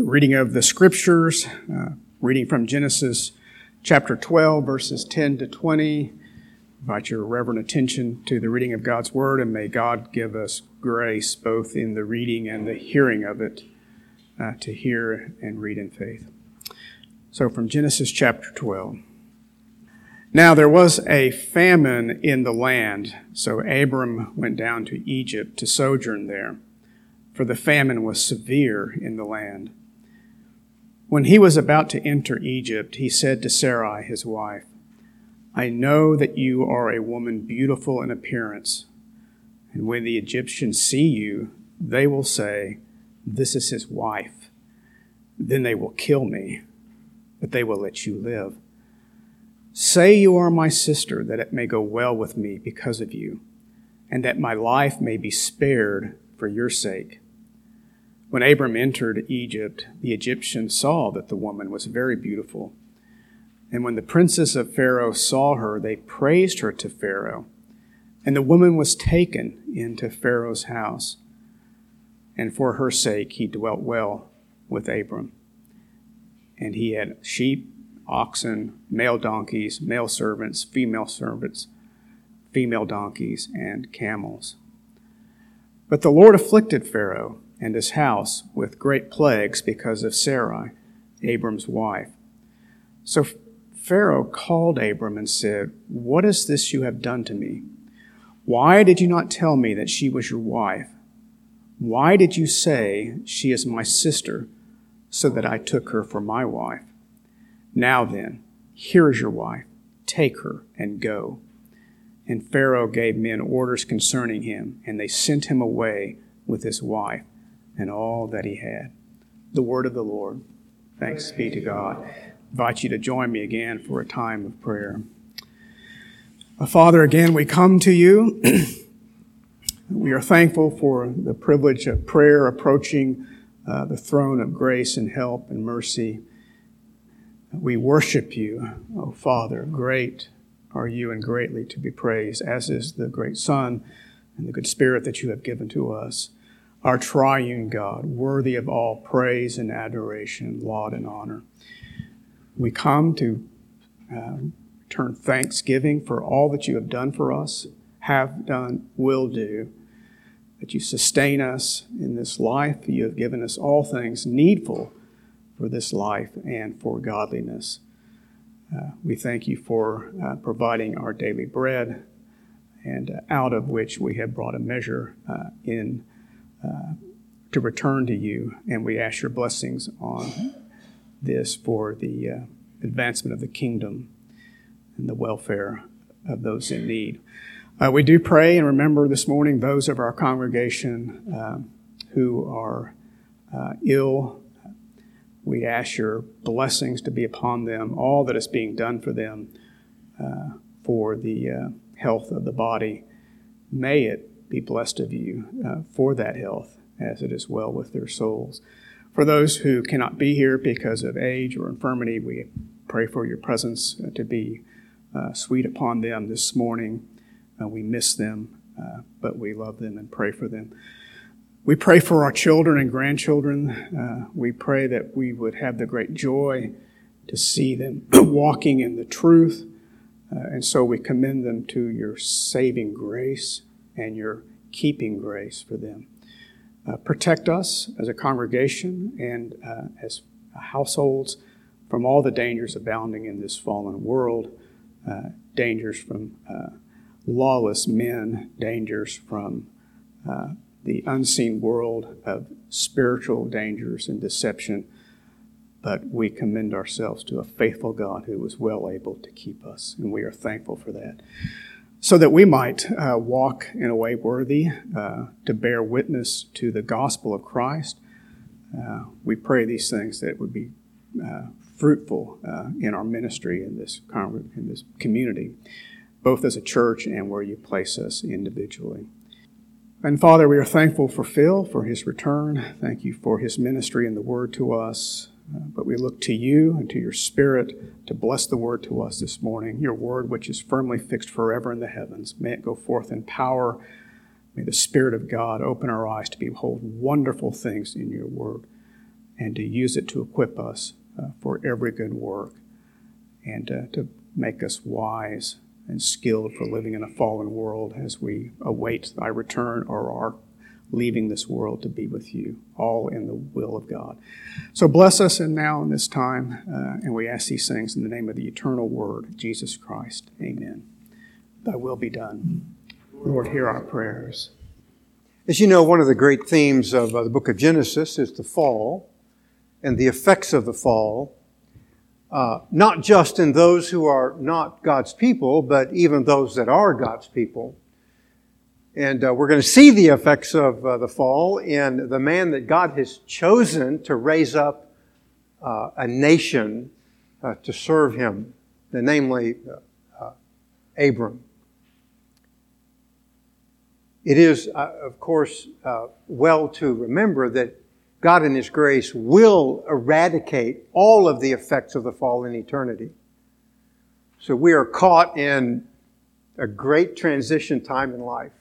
The reading of the scriptures, uh, reading from Genesis chapter 12, verses 10 to 20. Invite your reverent attention to the reading of God's word, and may God give us grace both in the reading and the hearing of it uh, to hear and read in faith. So, from Genesis chapter 12. Now there was a famine in the land, so Abram went down to Egypt to sojourn there, for the famine was severe in the land. When he was about to enter Egypt, he said to Sarai, his wife, I know that you are a woman beautiful in appearance, and when the Egyptians see you, they will say, This is his wife. Then they will kill me, but they will let you live. Say you are my sister, that it may go well with me because of you, and that my life may be spared for your sake. When Abram entered Egypt, the Egyptians saw that the woman was very beautiful. And when the princes of Pharaoh saw her, they praised her to Pharaoh. And the woman was taken into Pharaoh's house. And for her sake he dwelt well with Abram. And he had sheep, oxen, male donkeys, male servants, female servants, female donkeys, and camels. But the Lord afflicted Pharaoh and his house with great plagues because of Sarai, Abram's wife. So Pharaoh called Abram and said, What is this you have done to me? Why did you not tell me that she was your wife? Why did you say, She is my sister, so that I took her for my wife? Now then, here is your wife. Take her and go. And Pharaoh gave men orders concerning him, and they sent him away with his wife and all that he had. The word of the Lord. Thanks be to God. I invite you to join me again for a time of prayer. Father, again, we come to you. we are thankful for the privilege of prayer approaching uh, the throne of grace and help and mercy. We worship you, O oh Father. Great are you and greatly to be praised, as is the great Son and the good Spirit that you have given to us our triune God, worthy of all praise and adoration, laud and honor. We come to uh, turn thanksgiving for all that you have done for us, have done, will do, that you sustain us in this life. You have given us all things needful for this life and for godliness. Uh, we thank you for uh, providing our daily bread, and uh, out of which we have brought a measure uh, in to return to you, and we ask your blessings on this for the uh, advancement of the kingdom and the welfare of those in need. Uh, we do pray and remember this morning those of our congregation uh, who are uh, ill. We ask your blessings to be upon them, all that is being done for them uh, for the health of the body. May it be blessed of you uh, for that health as it is well with their souls. For those who cannot be here because of age or infirmity, we pray for your presence uh, to be uh, sweet upon them this morning. Uh, we miss them, uh, but we love them and pray for them. We pray for our children and grandchildren. Uh, we pray that we would have the great joy to see them walking in the truth. and so we commend them to your saving grace and your keeping grace for them. Uh, protect us as a congregation and uh, as households from all the dangers abounding in this fallen world uh, dangers from uh, lawless men, dangers from uh, the unseen world of spiritual dangers and deception. But we commend ourselves to a faithful God who was well able to keep us, and we are thankful for that so that we might uh, walk in a way worthy uh, to bear witness to the gospel of Christ. Uh, we pray these things that would be uh, fruitful uh, in our ministry in this, in this community, both as a church and where you place us individually. And Father, we are thankful for Phil, for his return. Thank you for his ministry and the word to us. Uh, but we look to you and to your Spirit to bless the word to us this morning, your word which is firmly fixed forever in the heavens. May it go forth in power. May the Spirit of God open our eyes to behold wonderful things in your word. and to use it to equip us uh, for every good work and uh, to make us wise and skilled for living in a fallen world as we await thy return or are leaving this world to be with you, all in the will of God. So bless us and now in this time, uh, and we ask these things in the name of the eternal Word, Jesus Christ. Amen. Thy will be done. Lord, hear our prayers. As you know, one of the great themes of uh, the book of Genesis is the fall and the effects of the fall uh, not just in those who are not God's people, but even those that are God's people. And uh, we're going to see the effects of uh, the fall in the man that God has chosen to raise up uh, a nation uh, to serve him, namely uh, Abram. It is, of course, well to remember that God in His grace will eradicate all of the effects of the fall in eternity. So we are caught in a great transition time in life,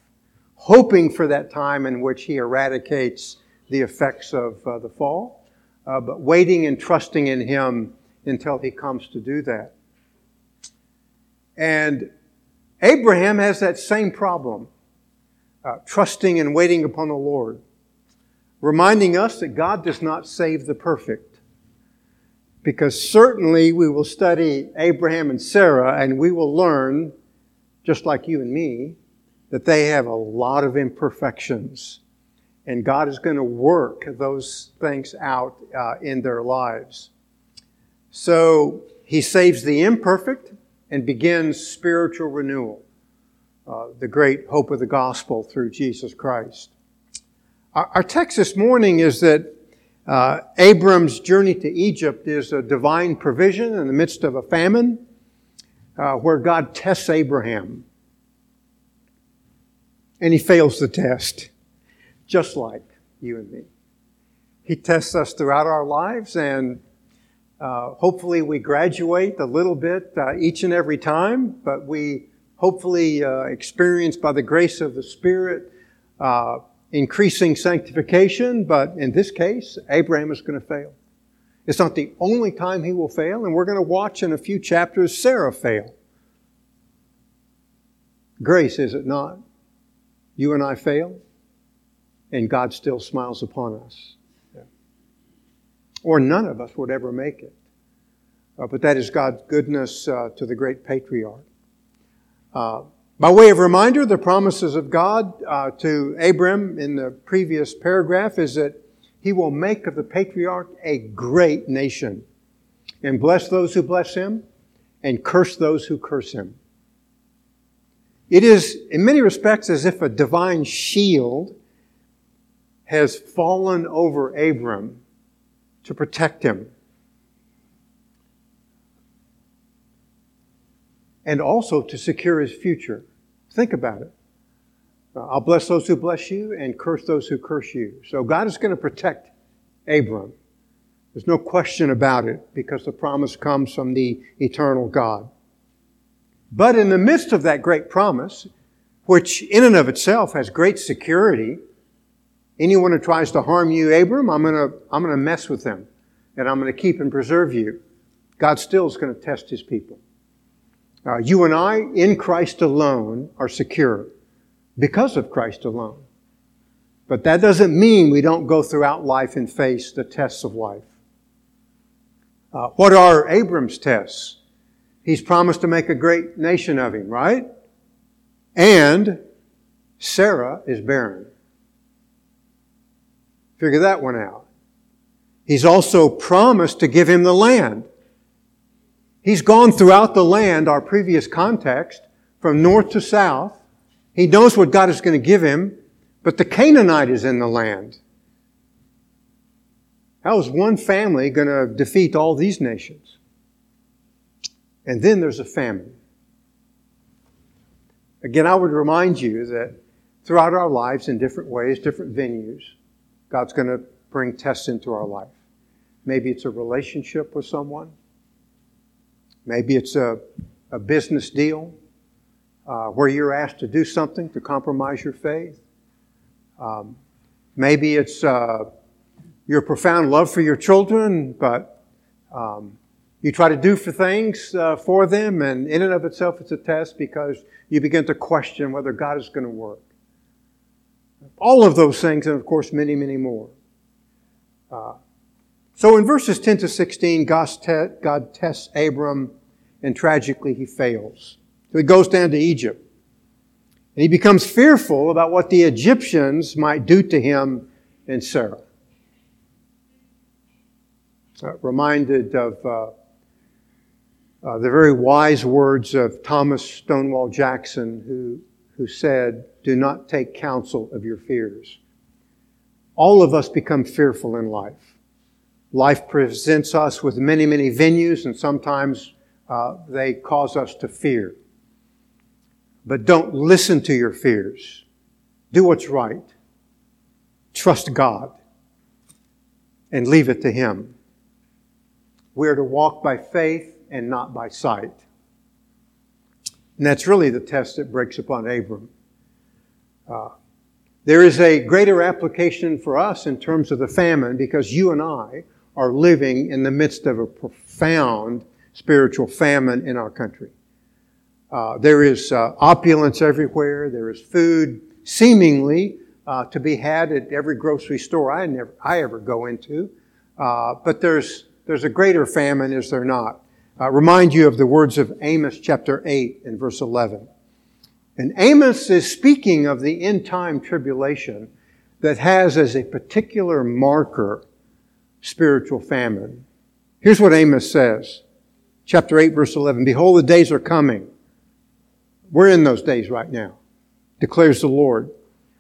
hoping for that time in which He eradicates the effects of uh, the fall, uh, but waiting and trusting in Him until He comes to do that. And Abraham has that same problem, uh, trusting and waiting upon the Lord reminding us that God does not save the perfect. Because certainly we will study Abraham and Sarah and we will learn, just like you and me, that they have a lot of imperfections. And God is going to work those things out uh, in their lives. So he saves the imperfect and begins spiritual renewal, uh, the great hope of the gospel through Jesus Christ. Our, our text this morning is that uh, Abram's journey to Egypt is a divine provision in the midst of a famine uh, where God tests Abraham. And he fails the test, just like you and me. He tests us throughout our lives, and uh, hopefully we graduate a little bit uh, each and every time, but we hopefully uh, experience by the grace of the Spirit uh, increasing sanctification, but in this case, Abraham is going to fail. It's not the only time he will fail, and we're going to watch in a few chapters Sarah fail. Grace, is it not? You and I fail, and God still smiles upon us. Yeah. Or none of us would ever make it. Uh, but that is God's goodness uh, to the great patriarch. Uh, by way of reminder, the promises of God uh, to Abram in the previous paragraph is that he will make of the patriarch a great nation and bless those who bless him and curse those who curse him. It is, in many respects, as if a divine shield has fallen over Abram to protect him. And also to secure his future. Think about it. Uh, I'll bless those who bless you and curse those who curse you. So God is going to protect Abram. There's no question about it because the promise comes from the eternal God. But in the midst of that great promise, which in and of itself has great security, anyone who tries to harm you, Abram, I'm going to, I'm to mess with them and I'm going to keep and preserve you. God still is going to test his people. Uh, you and I, in Christ alone, are secure because of Christ alone. But that doesn't mean we don't go throughout life and face the tests of life. Uh, what are Abram's tests? He's promised to make a great nation of him, right? And Sarah is barren. Figure that one out. He's also promised to give him the land. He's gone throughout the land, our previous context, from north to south. He knows what God is going to give him, but the Canaanite is in the land. How is one family going to defeat all these nations? And then there's a famine. Again, I would remind you that throughout our lives, in different ways, different venues, God's going to bring tests into our life. Maybe it's a relationship with someone. Maybe it's a, a business deal uh, where you're asked to do something to compromise your faith. Um, maybe it's uh, your profound love for your children, but um, you try to do for things uh, for them, and in and of itself, it's a test because you begin to question whether God is going to work. All of those things, and of course, many, many more. Uh, so in verses 10 to 16, God tests Abram, and tragically he fails. So he goes down to Egypt. And he becomes fearful about what the Egyptians might do to him and Sarah. Uh, reminded of uh, uh, the very wise words of Thomas Stonewall Jackson, who, who said, Do not take counsel of your fears. All of us become fearful in life. Life presents us with many, many venues, and sometimes uh, they cause us to fear. But don't listen to your fears. Do what's right. Trust God and leave it to Him. We are to walk by faith and not by sight. And that's really the test that breaks upon Abram. Uh, there is a greater application for us in terms of the famine because you and I are living in the midst of a profound spiritual famine in our country. Uh, there is uh, opulence everywhere. There is food seemingly uh, to be had at every grocery store I never I ever go into. Uh, but there's there's a greater famine, is there not? Uh, remind you of the words of Amos chapter 8 and verse 11. And Amos is speaking of the end time tribulation that has as a particular marker spiritual famine. Here's what Amos says. Chapter 8 verse 11. Behold, the days are coming. We're in those days right now, declares the Lord.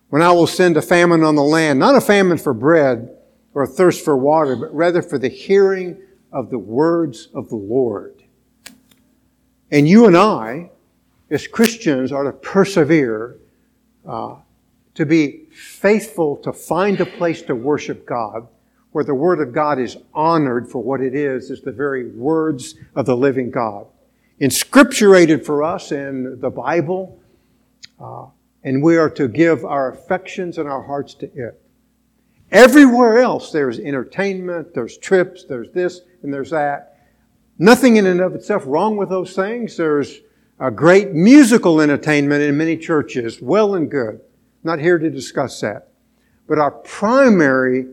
When I will send a famine on the land, not a famine for bread or a thirst for water, but rather for the hearing of the words of the Lord. And you and I, as Christians, are to persevere, uh, to be faithful to find a place to worship God where the Word of God is honored for what it is, is the very words of the living God. Inscripturated for us in the Bible, uh, and we are to give our affections and our hearts to it. Everywhere else, there's entertainment, there's trips, there's this, and there's that. Nothing in and of itself wrong with those things. There's a great musical entertainment in many churches, well and good. Not here to discuss that. But our primary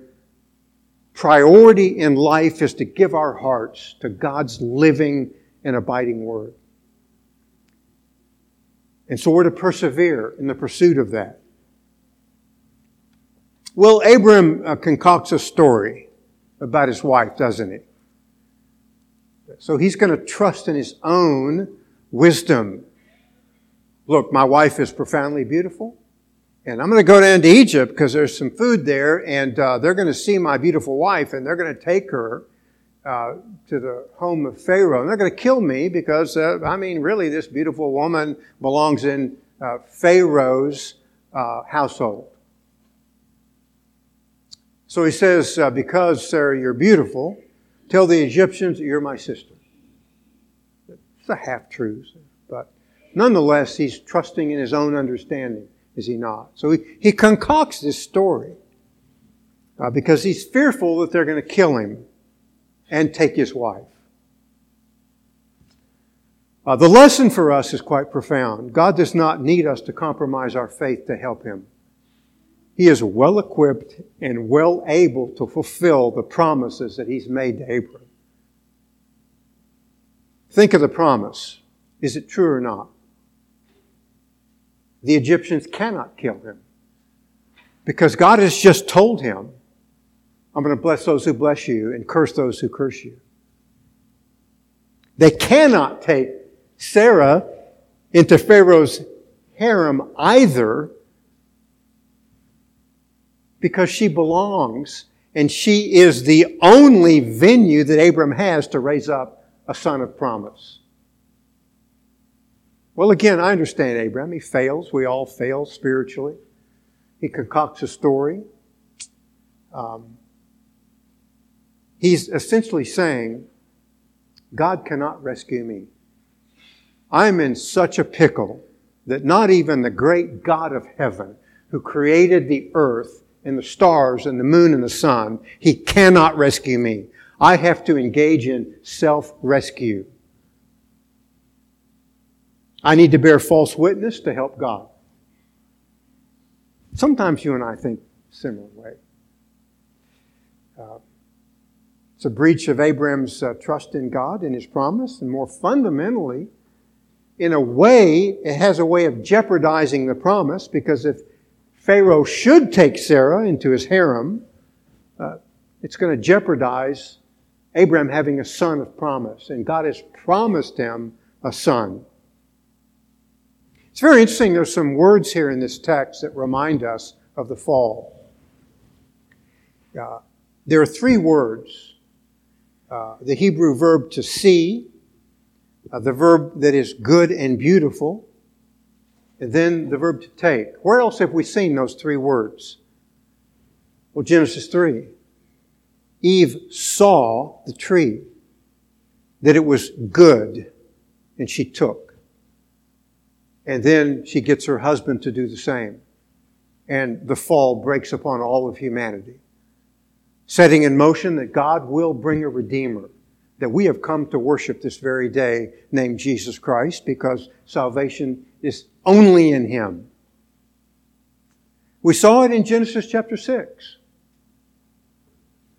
priority in life is to give our hearts to God's living and abiding Word. And so we're to persevere in the pursuit of that. Well, Abram uh, concocts a story about his wife, doesn't he? So he's going to trust in his own wisdom. Look, my wife is profoundly beautiful. And I'm going to go down to Egypt because there's some food there, and uh, they're going to see my beautiful wife, and they're going to take her uh, to the home of Pharaoh. And they're going to kill me because, uh, I mean, really, this beautiful woman belongs in uh, Pharaoh's uh, household. So he says, uh, Because, Sarah, you're beautiful, tell the Egyptians that you're my sister. It's a half truth, but nonetheless, he's trusting in his own understanding is he not? So he, he concocts this story uh, because he's fearful that they're going to kill him and take his wife. Uh, the lesson for us is quite profound. God does not need us to compromise our faith to help him. He is well equipped and well able to fulfill the promises that he's made to Abram. Think of the promise. Is it true or not? the Egyptians cannot kill him. Because God has just told him, I'm going to bless those who bless you and curse those who curse you. They cannot take Sarah into Pharaoh's harem either because she belongs and she is the only venue that Abram has to raise up a son of promise. Well, again, I understand Abram. He fails. We all fail spiritually. He concocts a story. Um, he's essentially saying, God cannot rescue me. I'm in such a pickle that not even the great God of heaven, who created the earth and the stars and the moon and the sun. He cannot rescue me. I have to engage in self-rescue. I need to bear false witness to help God. Sometimes you and I think similar way. Uh, it's a breach of Abraham's uh, trust in God and his promise, and more fundamentally, in a way, it has a way of jeopardizing the promise because if Pharaoh should take Sarah into his harem, uh, it's going to jeopardize Abraham having a son of promise, and God has promised him a son. It's very interesting. There's some words here in this text that remind us of the fall. Uh, there are three words uh, the Hebrew verb to see, uh, the verb that is good and beautiful, and then the verb to take. Where else have we seen those three words? Well, Genesis 3. Eve saw the tree, that it was good, and she took. And then she gets her husband to do the same. And the fall breaks upon all of humanity, setting in motion that God will bring a Redeemer that we have come to worship this very day named Jesus Christ because salvation is only in Him. We saw it in Genesis chapter 6.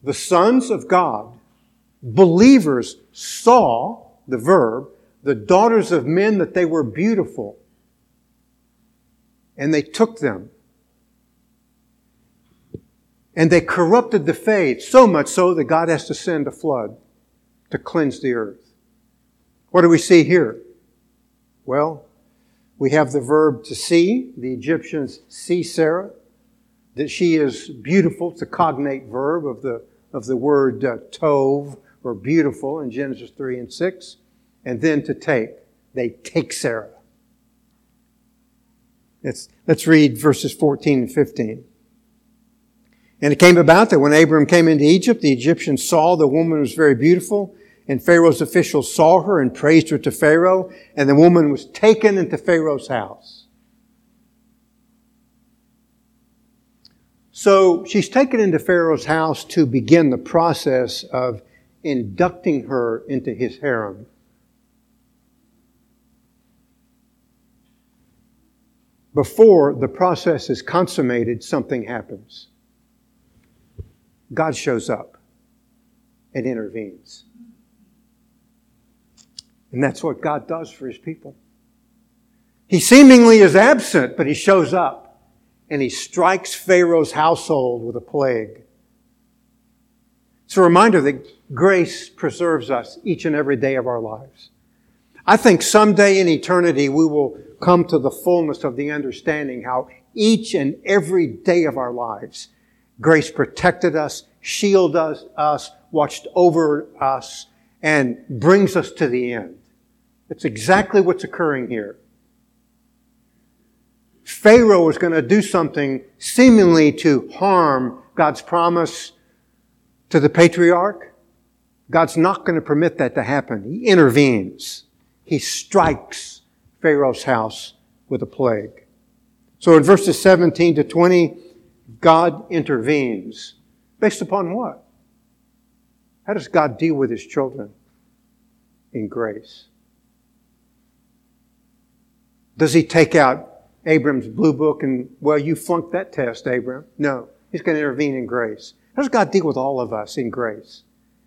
The sons of God, believers, saw the verb, the daughters of men, that they were beautiful. And they took them. And they corrupted the faith so much so that God has to send a flood to cleanse the earth. What do we see here? Well, we have the verb to see. The Egyptians see Sarah, that she is beautiful. It's a cognate verb of the, of the word uh, tov, or beautiful, in Genesis 3 and 6. And then to take. They take Sarah. Let's, let's read verses 14 and 15. And it came about that when Abram came into Egypt, the Egyptians saw the woman was very beautiful, and Pharaoh's officials saw her and praised her to Pharaoh, and the woman was taken into Pharaoh's house. So she's taken into Pharaoh's house to begin the process of inducting her into his harem. Before the process is consummated, something happens. God shows up and intervenes. And that's what God does for his people. He seemingly is absent, but he shows up and he strikes Pharaoh's household with a plague. It's a reminder that grace preserves us each and every day of our lives. I think someday in eternity we will come to the fullness of the understanding how each and every day of our lives grace protected us, shielded us, watched over us, and brings us to the end. It's exactly what's occurring here. Pharaoh is going to do something seemingly to harm God's promise to the patriarch. God's not going to permit that to happen. He intervenes. He strikes Pharaoh's house with a plague. So in verses 17 to 20, God intervenes. Based upon what? How does God deal with his children? In grace. Does he take out Abram's blue book and, well, you flunked that test, Abram? No. He's going to intervene in grace. How does God deal with all of us in grace?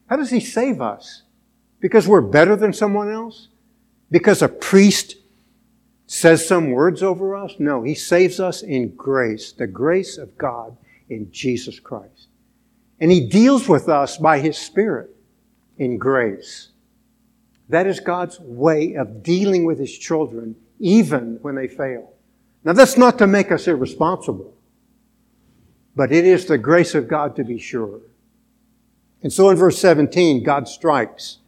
How does he save us? Because we're better than someone else? Because a priest says some words over us? No, he saves us in grace, the grace of God in Jesus Christ. And he deals with us by his Spirit in grace. That is God's way of dealing with his children even when they fail. Now that's not to make us irresponsible, but it is the grace of God to be sure. And so in verse 17, God strikes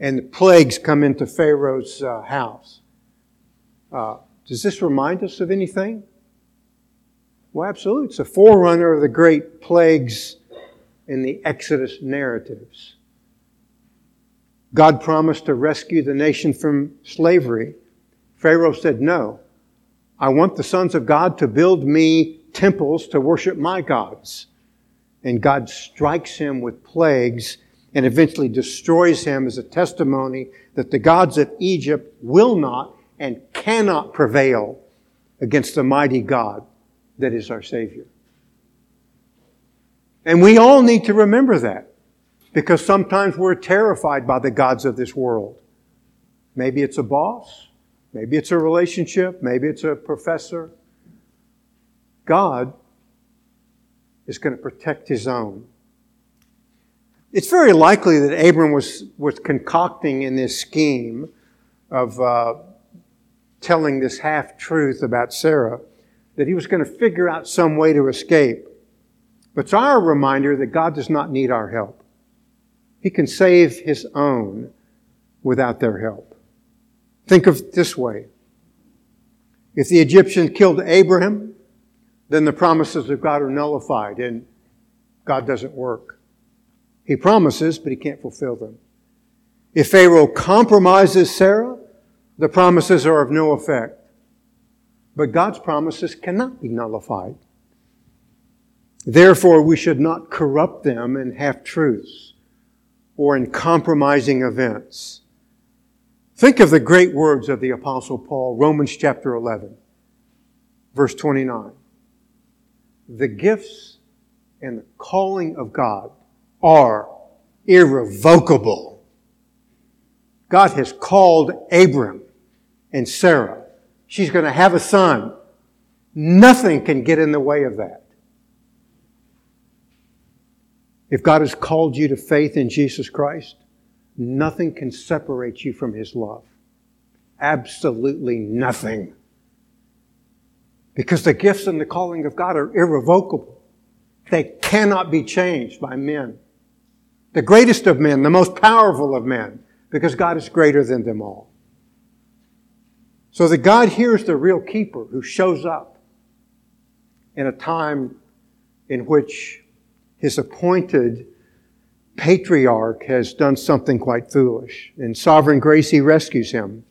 and the plagues come into Pharaoh's uh, house. Uh, does this remind us of anything? Well, absolutely. It's a forerunner of the great plagues in the Exodus narratives. God promised to rescue the nation from slavery. Pharaoh said, No. I want the sons of God to build me temples to worship my gods. And God strikes him with plagues and eventually destroys him as a testimony that the gods of Egypt will not and cannot prevail against the mighty God that is our Savior. And we all need to remember that because sometimes we're terrified by the gods of this world. Maybe it's a boss, maybe it's a relationship, maybe it's a professor. God is going to protect his own. It's very likely that Abram was, was concocting in this scheme of uh, telling this half truth about Sarah that he was going to figure out some way to escape. But it's our reminder that God does not need our help. He can save his own without their help. Think of it this way. If the Egyptians killed Abraham, then the promises of God are nullified and God doesn't work. He promises, but he can't fulfill them. If Pharaoh compromises Sarah, the promises are of no effect. But God's promises cannot be nullified. Therefore, we should not corrupt them in half truths or in compromising events. Think of the great words of the Apostle Paul, Romans chapter 11, verse 29. The gifts and the calling of God are irrevocable. God has called Abram and Sarah. She's going to have a son. Nothing can get in the way of that. If God has called you to faith in Jesus Christ, nothing can separate you from His love. Absolutely nothing. Because the gifts and the calling of God are irrevocable. They cannot be changed by men. The greatest of men, the most powerful of men, because God is greater than them all. So that God hears the real keeper who shows up in a time in which his appointed patriarch has done something quite foolish. In sovereign grace, he rescues him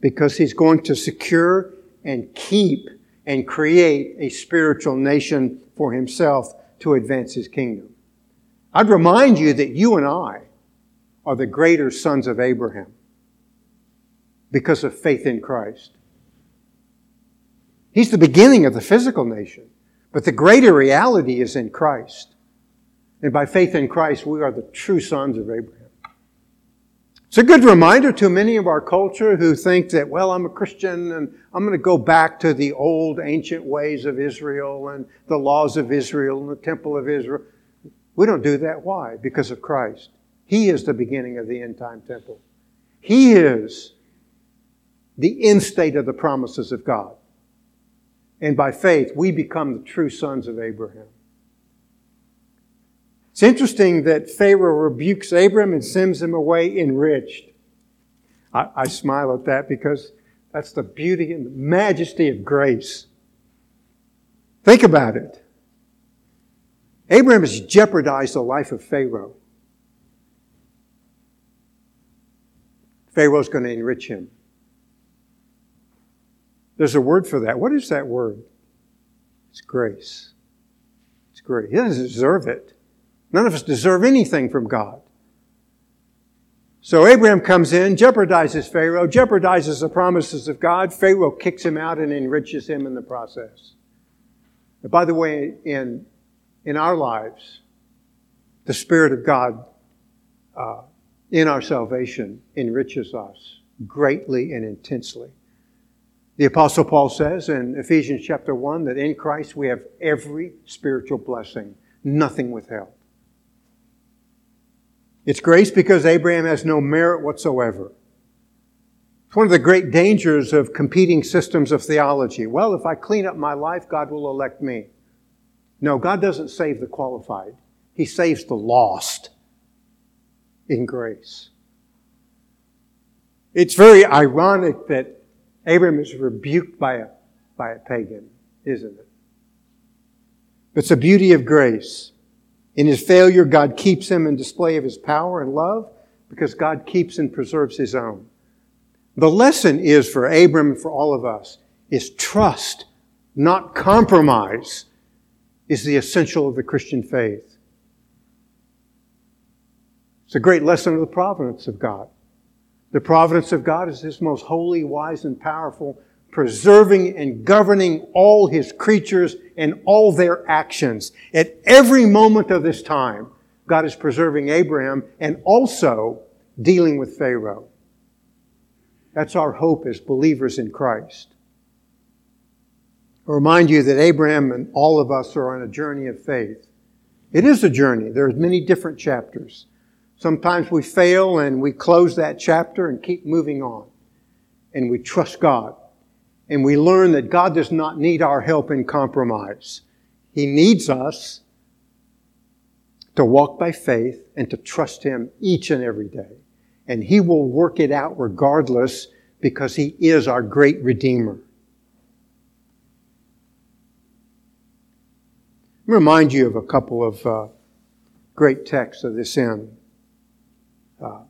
because he's going to secure and keep and create a spiritual nation for himself to advance his kingdom. I'd remind you that you and I are the greater sons of Abraham because of faith in Christ. He's the beginning of the physical nation, but the greater reality is in Christ. And by faith in Christ, we are the true sons of Abraham. It's a good reminder to many of our culture who think that, well, I'm a Christian and I'm going to go back to the old ancient ways of Israel and the laws of Israel and the temple of Israel. We don't do that. Why? Because of Christ. He is the beginning of the end time temple. He is the end state of the promises of God. And by faith, we become the true sons of Abraham. It's interesting that Pharaoh rebukes Abram and sends him away enriched. I, I smile at that because that's the beauty and the majesty of grace. Think about it. Abraham has jeopardized the life of Pharaoh. Pharaoh's going to enrich him. There's a word for that. What is that word? It's grace. It's grace. He doesn't deserve it. None of us deserve anything from God. So Abraham comes in, jeopardizes Pharaoh, jeopardizes the promises of God. Pharaoh kicks him out and enriches him in the process. By the way, in, in our lives, the Spirit of God uh, in our salvation enriches us greatly and intensely. The Apostle Paul says in Ephesians chapter 1 that in Christ we have every spiritual blessing, nothing withheld. It's grace because Abraham has no merit whatsoever. It's one of the great dangers of competing systems of theology. Well, if I clean up my life, God will elect me. No, God doesn't save the qualified. He saves the lost in grace. It's very ironic that Abraham is rebuked by a, by a pagan, isn't it? It's the beauty of grace. In his failure, God keeps him in display of his power and love because God keeps and preserves his own. The lesson is for Abram and for all of us is trust, not compromise is the essential of the Christian faith. It's a great lesson of the providence of God. The providence of God is His most holy, wise, and powerful, preserving and governing all His creatures and all their actions. At every moment of this time, God is preserving Abraham and also dealing with Pharaoh. That's our hope as believers in Christ. I remind you that Abraham and all of us are on a journey of faith. It is a journey. There are many different chapters. Sometimes we fail and we close that chapter and keep moving on. And we trust God. And we learn that God does not need our help in compromise. He needs us to walk by faith and to trust Him each and every day. And He will work it out regardless because He is our great Redeemer. Remind you of a couple of uh, great texts of this end. Uh,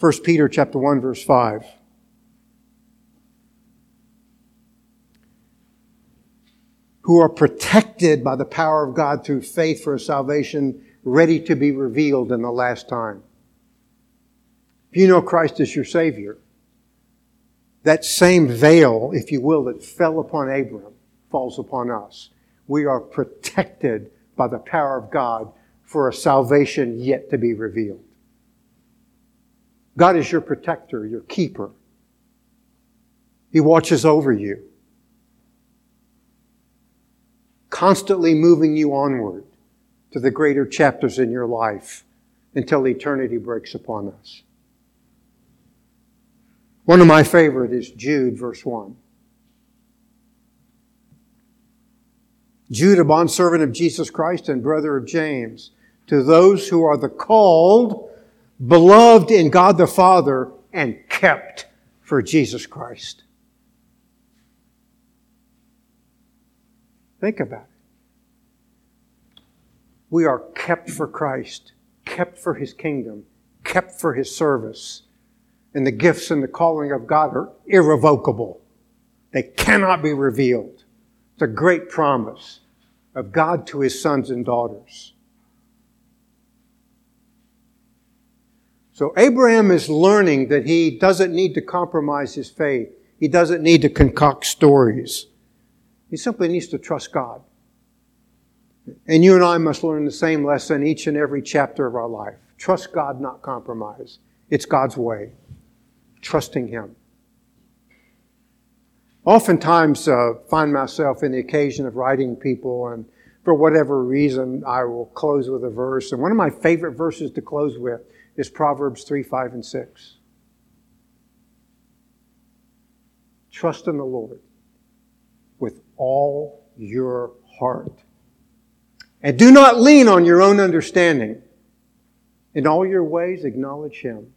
1 Peter chapter 1 verse 5. Who are protected by the power of God through faith for a salvation ready to be revealed in the last time. If you know Christ as your Savior, that same veil, if you will, that fell upon Abram falls upon us we are protected by the power of God for a salvation yet to be revealed. God is your protector, your keeper. He watches over you, constantly moving you onward to the greater chapters in your life until eternity breaks upon us. One of my favorite is Jude, verse 1. Jude, a bondservant of Jesus Christ and brother of James, to those who are the called, beloved in God the Father, and kept for Jesus Christ. Think about it. We are kept for Christ, kept for His kingdom, kept for His service. And the gifts and the calling of God are irrevocable. They cannot be revealed. It's a great promise of God to his sons and daughters. So Abraham is learning that he doesn't need to compromise his faith. He doesn't need to concoct stories. He simply needs to trust God. And you and I must learn the same lesson each and every chapter of our life. Trust God, not compromise. It's God's way. Trusting Him oftentimes uh, find myself in the occasion of writing people, and for whatever reason, I will close with a verse. And one of my favorite verses to close with is Proverbs 3, 5, and 6. Trust in the Lord with all your heart. And do not lean on your own understanding. In all your ways, acknowledge Him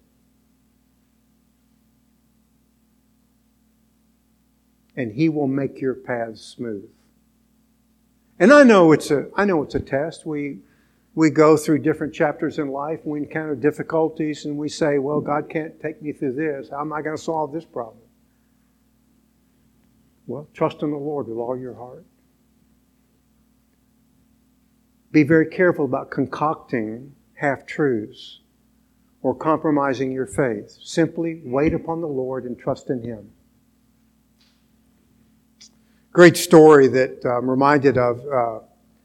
and he will make your paths smooth. And I know it's a, I know it's a test. We, we go through different chapters in life we encounter difficulties and we say, well, God can't take me through this. How am I going to solve this problem? Well, trust in the Lord with all your heart. Be very careful about concocting half truths or compromising your faith. Simply wait upon the Lord and trust in Him great story that I'm um, reminded of uh,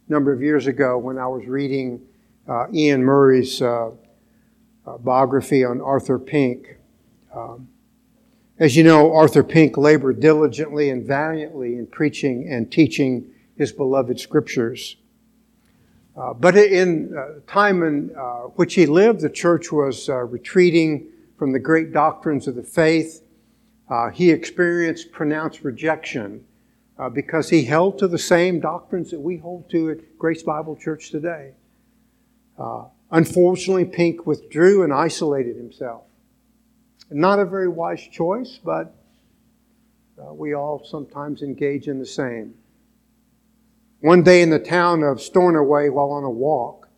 number of years ago when I was reading uh, Iain Murray's uh, uh, biography on Arthur Pink. Um, as you know, Arthur Pink labored diligently and valiantly in preaching and teaching his beloved scriptures. Uh, but in uh, time in which he lived, the church was retreating from the great doctrines of the faith. he experienced pronounced rejection uh, because he held to the same doctrines that we hold to at Grace Bible Church today. Uh, unfortunately, Pink withdrew and isolated himself. Not a very wise choice, but uh, we all sometimes engage in the same. One day in the town of Stornoway, while on a walk,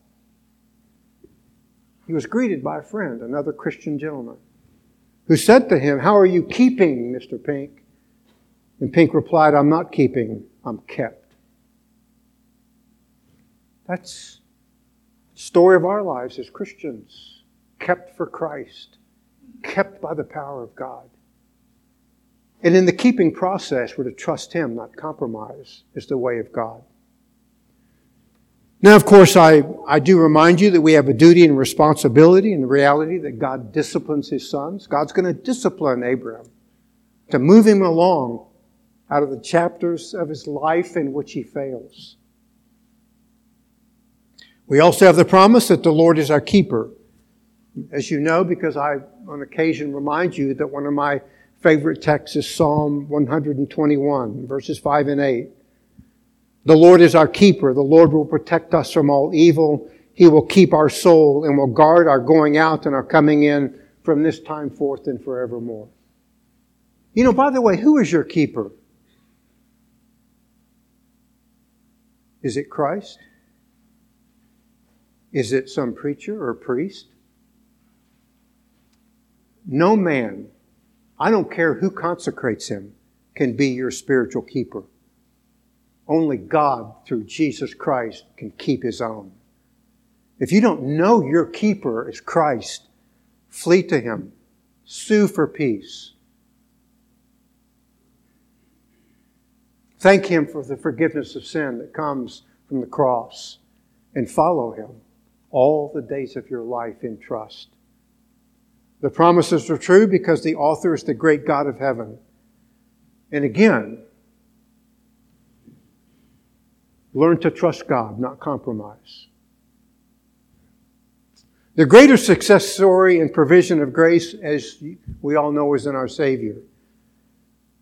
he was greeted by a friend, another Christian gentleman, who said to him, How are you keeping, Mr. Pink? And Pink replied, I'm not keeping, I'm kept. That's the story of our lives as Christians, kept for Christ, kept by the power of God. And in the keeping process, we're to trust Him, not compromise, is the way of God. Now, of course, I, I do remind you that we have a duty and responsibility and the reality that God disciplines His sons. God's going to discipline Abraham to move him along out of the chapters of his life in which he fails. We also have the promise that the Lord is our keeper. As you know, because I on occasion remind you that one of my favorite texts is Psalm 121, verses 5 and 8. The Lord is our keeper. The Lord will protect us from all evil. He will keep our soul and will guard our going out and our coming in from this time forth and forevermore. You know, by the way, who is your keeper? Is it Christ? Is it some preacher or priest? No man, I don't care who consecrates him, can be your spiritual keeper. Only God, through Jesus Christ, can keep his own. If you don't know your keeper is Christ, flee to him, sue for peace. Thank him for the forgiveness of sin that comes from the cross and follow him all the days of your life in trust. The promises are true because the author is the great God of heaven. And again, learn to trust God, not compromise. The greater success story and provision of grace, as we all know, is in our Savior,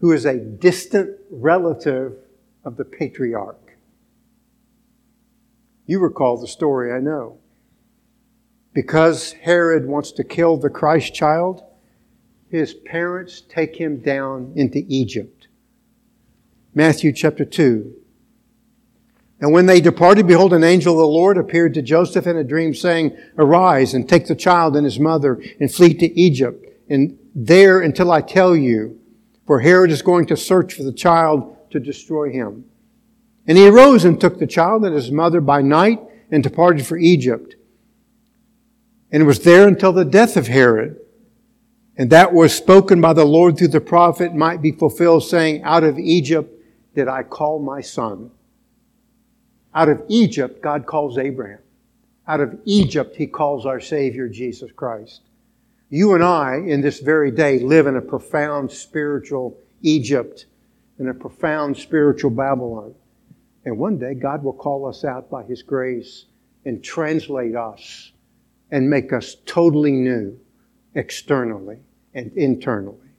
who is a distant relative of the patriarch. You recall the story, I know. Because Herod wants to kill the Christ child, his parents take him down into Egypt. Matthew chapter 2. And when they departed, behold, an angel of the Lord appeared to Joseph in a dream, saying, Arise and take the child and his mother and flee to Egypt, and there until I tell you, for Herod is going to search for the child to destroy him. And he arose and took the child and his mother by night and departed for Egypt and was there until the death of Herod. And that was spoken by the Lord through the prophet might be fulfilled, saying, Out of Egypt did I call my son. Out of Egypt, God calls Abraham. Out of Egypt, he calls our Savior, Jesus Christ. You and I, in this very day, live in a profound spiritual Egypt, in a profound spiritual Babylon. And one day, God will call us out by His grace and translate us and make us totally new externally and internally.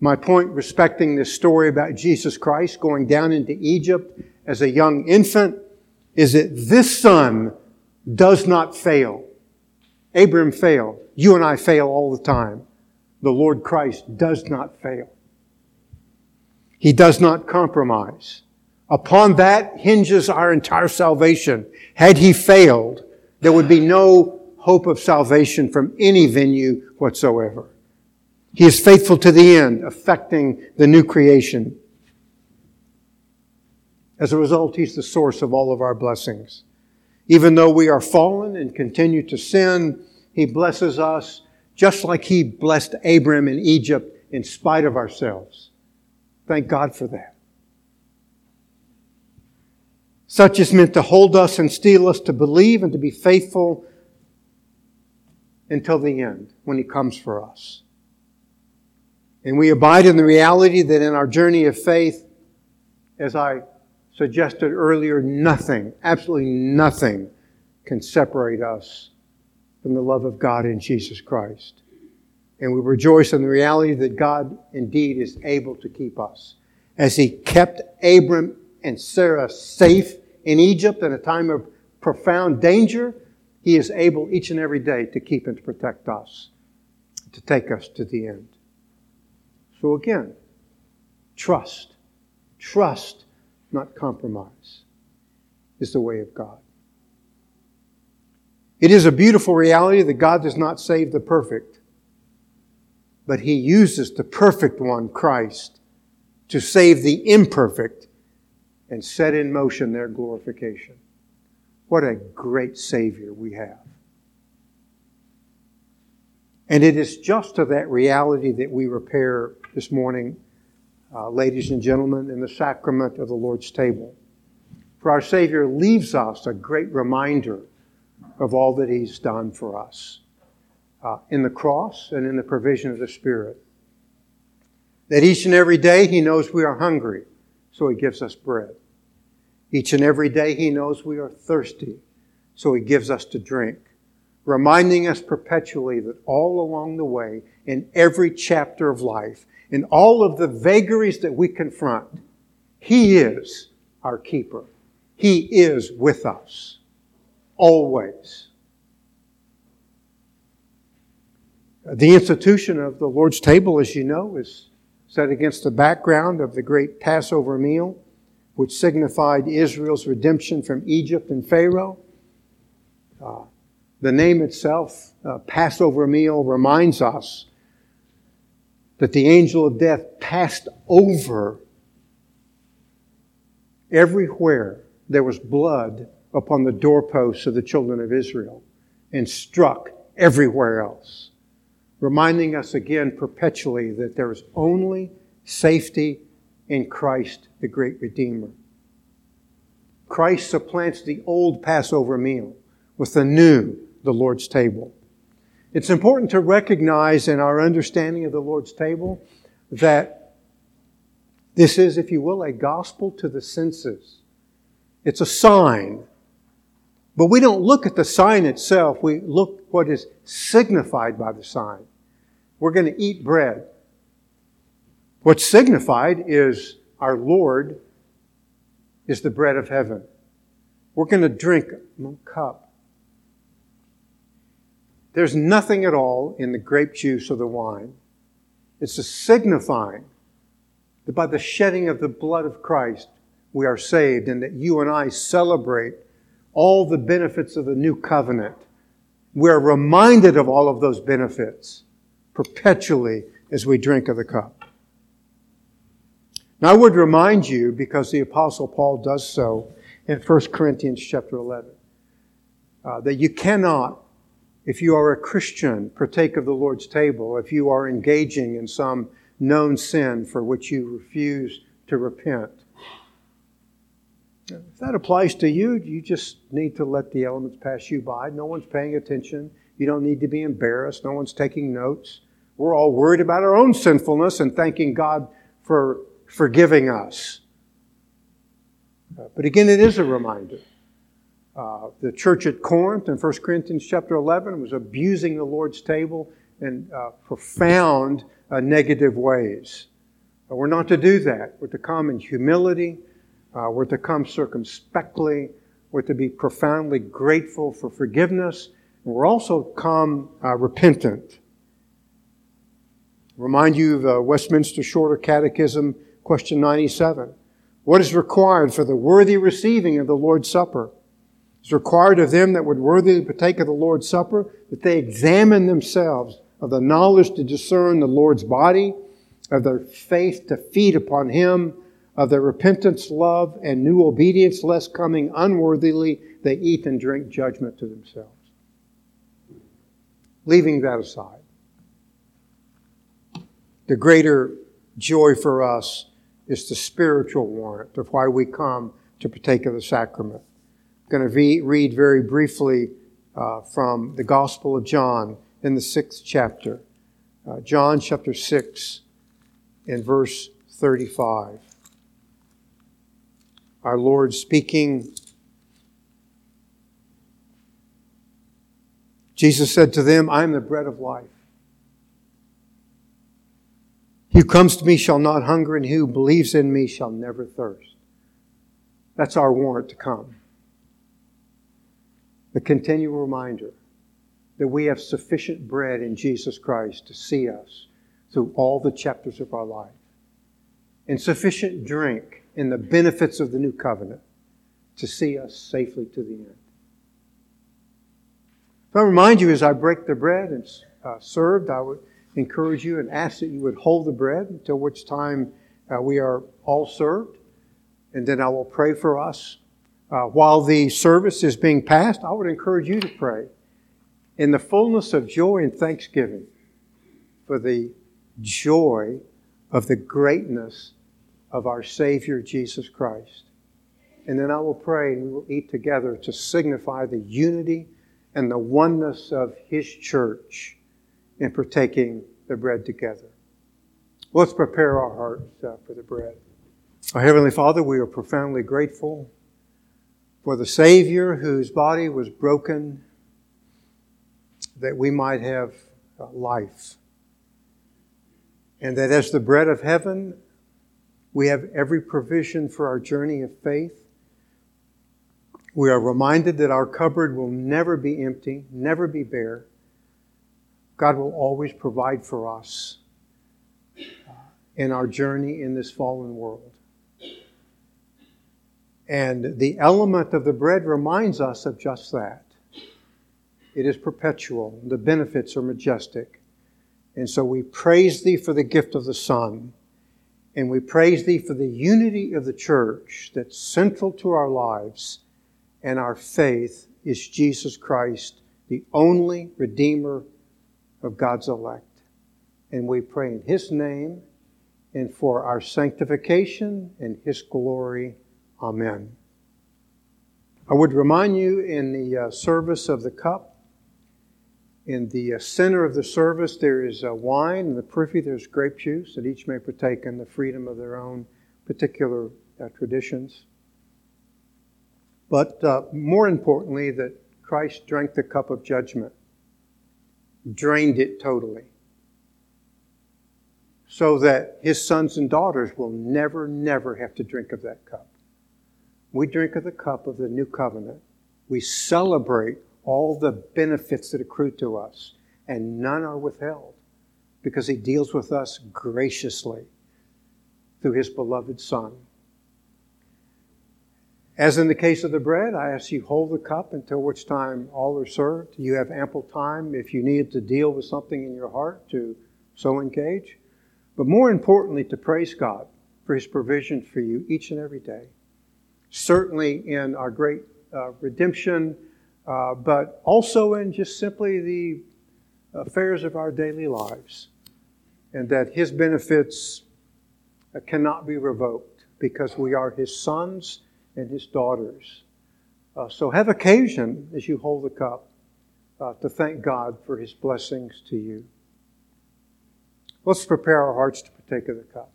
My point respecting this story about Jesus Christ going down into Egypt as a young infant is that this son does not fail. Abram failed. You and I fail all the time. The Lord Christ does not fail. He does not compromise. Upon that hinges our entire salvation. Had he failed, there would be no hope of salvation from any venue whatsoever. He is faithful to the end, affecting the new creation. As a result, He's the source of all of our blessings. Even though we are fallen and continue to sin, He blesses us just like He blessed Abram in Egypt in spite of ourselves. Thank God for that. Such is meant to hold us and steel us to believe and to be faithful until the end when He comes for us. And we abide in the reality that in our journey of faith, as I suggested earlier, nothing, absolutely nothing can separate us from the love of God in Jesus Christ. And we rejoice in the reality that God indeed is able to keep us. As He kept Abram and Sarah safe in Egypt in a time of profound danger, He is able each and every day to keep and to protect us, to take us to the end. So again, trust. Trust, not compromise, is the way of God. It is a beautiful reality that God does not save the perfect, but He uses the perfect one, Christ, to save the imperfect and set in motion their glorification. What a great Savior we have. And it is just to that reality that we repair this morning, uh, ladies and gentlemen, in the sacrament of the Lord's table. For our Savior leaves us a great reminder of all that He's done for us uh, in the cross and in the provision of the Spirit. That each and every day He knows we are hungry, so He gives us bread. Each and every day He knows we are thirsty, so He gives us to drink reminding us perpetually that all along the way, in every chapter of life, in all of the vagaries that we confront, He is our keeper. He is with us, always. The institution of the Lord's table, as you know, is set against the background of the great Passover meal, which signified Israel's redemption from Egypt and Pharaoh. Uh, the name itself, uh, Passover meal, reminds us that the angel of death passed over everywhere there was blood upon the doorposts of the children of Israel and struck everywhere else, reminding us again perpetually that there is only safety in Christ, the great Redeemer. Christ supplants the old Passover meal with the new the Lord's table. It's important to recognize in our understanding of the Lord's table that this is, if you will, a gospel to the senses. It's a sign. But we don't look at the sign itself. We look what is signified by the sign. We're going to eat bread. What's signified is our Lord is the bread of heaven. We're going to drink a cup there's nothing at all in the grape juice or the wine. It's a signifying that by the shedding of the blood of Christ, we are saved and that you and I celebrate all the benefits of the new covenant. We're reminded of all of those benefits perpetually as we drink of the cup. Now I would remind you, because the apostle Paul does so in 1 Corinthians chapter 11, uh, that you cannot if you are a Christian, partake of the Lord's table. If you are engaging in some known sin for which you refuse to repent. If that applies to you, you just need to let the elements pass you by. No one's paying attention. You don't need to be embarrassed. No one's taking notes. We're all worried about our own sinfulness and thanking God for forgiving us. But again, it is a reminder uh, the church at Corinth in 1 Corinthians chapter 11 was abusing the Lord's table in uh, profound uh, negative ways. we're not to do that. We're to come in humility. Uh, we're to come circumspectly. We're to be profoundly grateful for forgiveness. And we're also come uh, repentant. Remind you of Westminster Shorter Catechism, question 97. What is required for the worthy receiving of the Lord's Supper? It's required of them that would worthily partake of the Lord's Supper that they examine themselves of the knowledge to discern the Lord's body, of their faith to feed upon Him, of their repentance, love, and new obedience, lest coming unworthily they eat and drink judgment to themselves. Leaving that aside, the greater joy for us is the spiritual warrant of why we come to partake of the sacrament going to read very briefly uh, from the Gospel of John in the sixth chapter. Uh, John chapter 6 and verse 35. Our Lord speaking, Jesus said to them, I am the bread of life. He who comes to me shall not hunger, and he who believes in me shall never thirst. That's our warrant to come the continual reminder that we have sufficient bread in Jesus Christ to see us through all the chapters of our life, and sufficient drink in the benefits of the new covenant to see us safely to the end. So I remind you as I break the bread and uh, served, I would encourage you and ask that you would hold the bread until which time uh, we are all served. and then I will pray for us. Uh, while the service is being passed, I would encourage you to pray in the fullness of joy and thanksgiving for the joy of the greatness of our Savior Jesus Christ. And then I will pray and we will eat together to signify the unity and the oneness of His church in partaking the bread together. Let's prepare our hearts uh, for the bread. Our Heavenly Father, we are profoundly grateful for the Savior whose body was broken that we might have uh, life. And that as the bread of heaven, we have every provision for our journey of faith. We are reminded that our cupboard will never be empty, never be bare. God will always provide for us uh, in our journey in this fallen world. And the element of the bread reminds us of just that. It is perpetual. The benefits are majestic. And so we praise Thee for the gift of the Son. And we praise Thee for the unity of the church that's central to our lives. And our faith is Jesus Christ, the only Redeemer of God's elect. And we pray in His name and for our sanctification and His glory. Amen. I would remind you in the uh, service of the cup, in the uh, center of the service, there is uh, wine. In the periphery, there's grape juice, that each may partake in the freedom of their own particular uh, traditions. But uh, more importantly, that Christ drank the cup of judgment, drained it totally, so that his sons and daughters will never, never have to drink of that cup. We drink of the cup of the new covenant. We celebrate all the benefits that accrue to us, and none are withheld because he deals with us graciously through his beloved Son. As in the case of the bread, I ask you hold the cup until which time all are served. You have ample time if you need to deal with something in your heart to so engage. But more importantly, to praise God for his provision for you each and every day. Certainly in our great uh, redemption uh, but also in just simply the affairs of our daily lives. And that His benefits uh, cannot be revoked because we are His sons and His daughters. Uh, so have occasion as you hold the cup uh, to thank God for His blessings to you. Let's prepare our hearts to partake of the cup.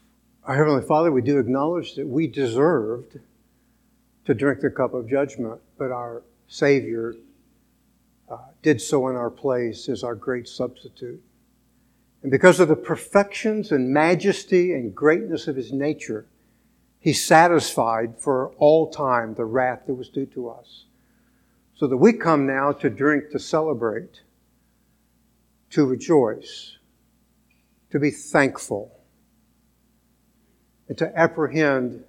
Our Heavenly Father, we do acknowledge that we deserved to drink the cup of judgment, but our Savior uh, did so in our place as our great substitute. And because of the perfections and majesty and greatness of his nature, he satisfied for all time the wrath that was due to us. So that we come now to drink, to celebrate, to rejoice, to be thankful, and to apprehend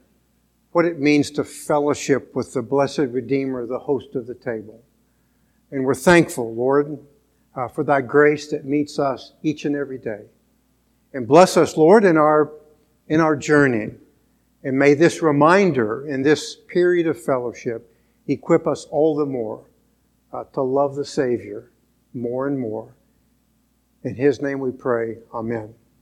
what it means to fellowship with the blessed Redeemer, the host of the table. And we're thankful, Lord, uh, for thy grace that meets us each and every day. And bless us, Lord, in our, in our journey. And may this reminder in this period of fellowship equip us all the more uh, to love the Savior more and more. In His name we pray. Amen.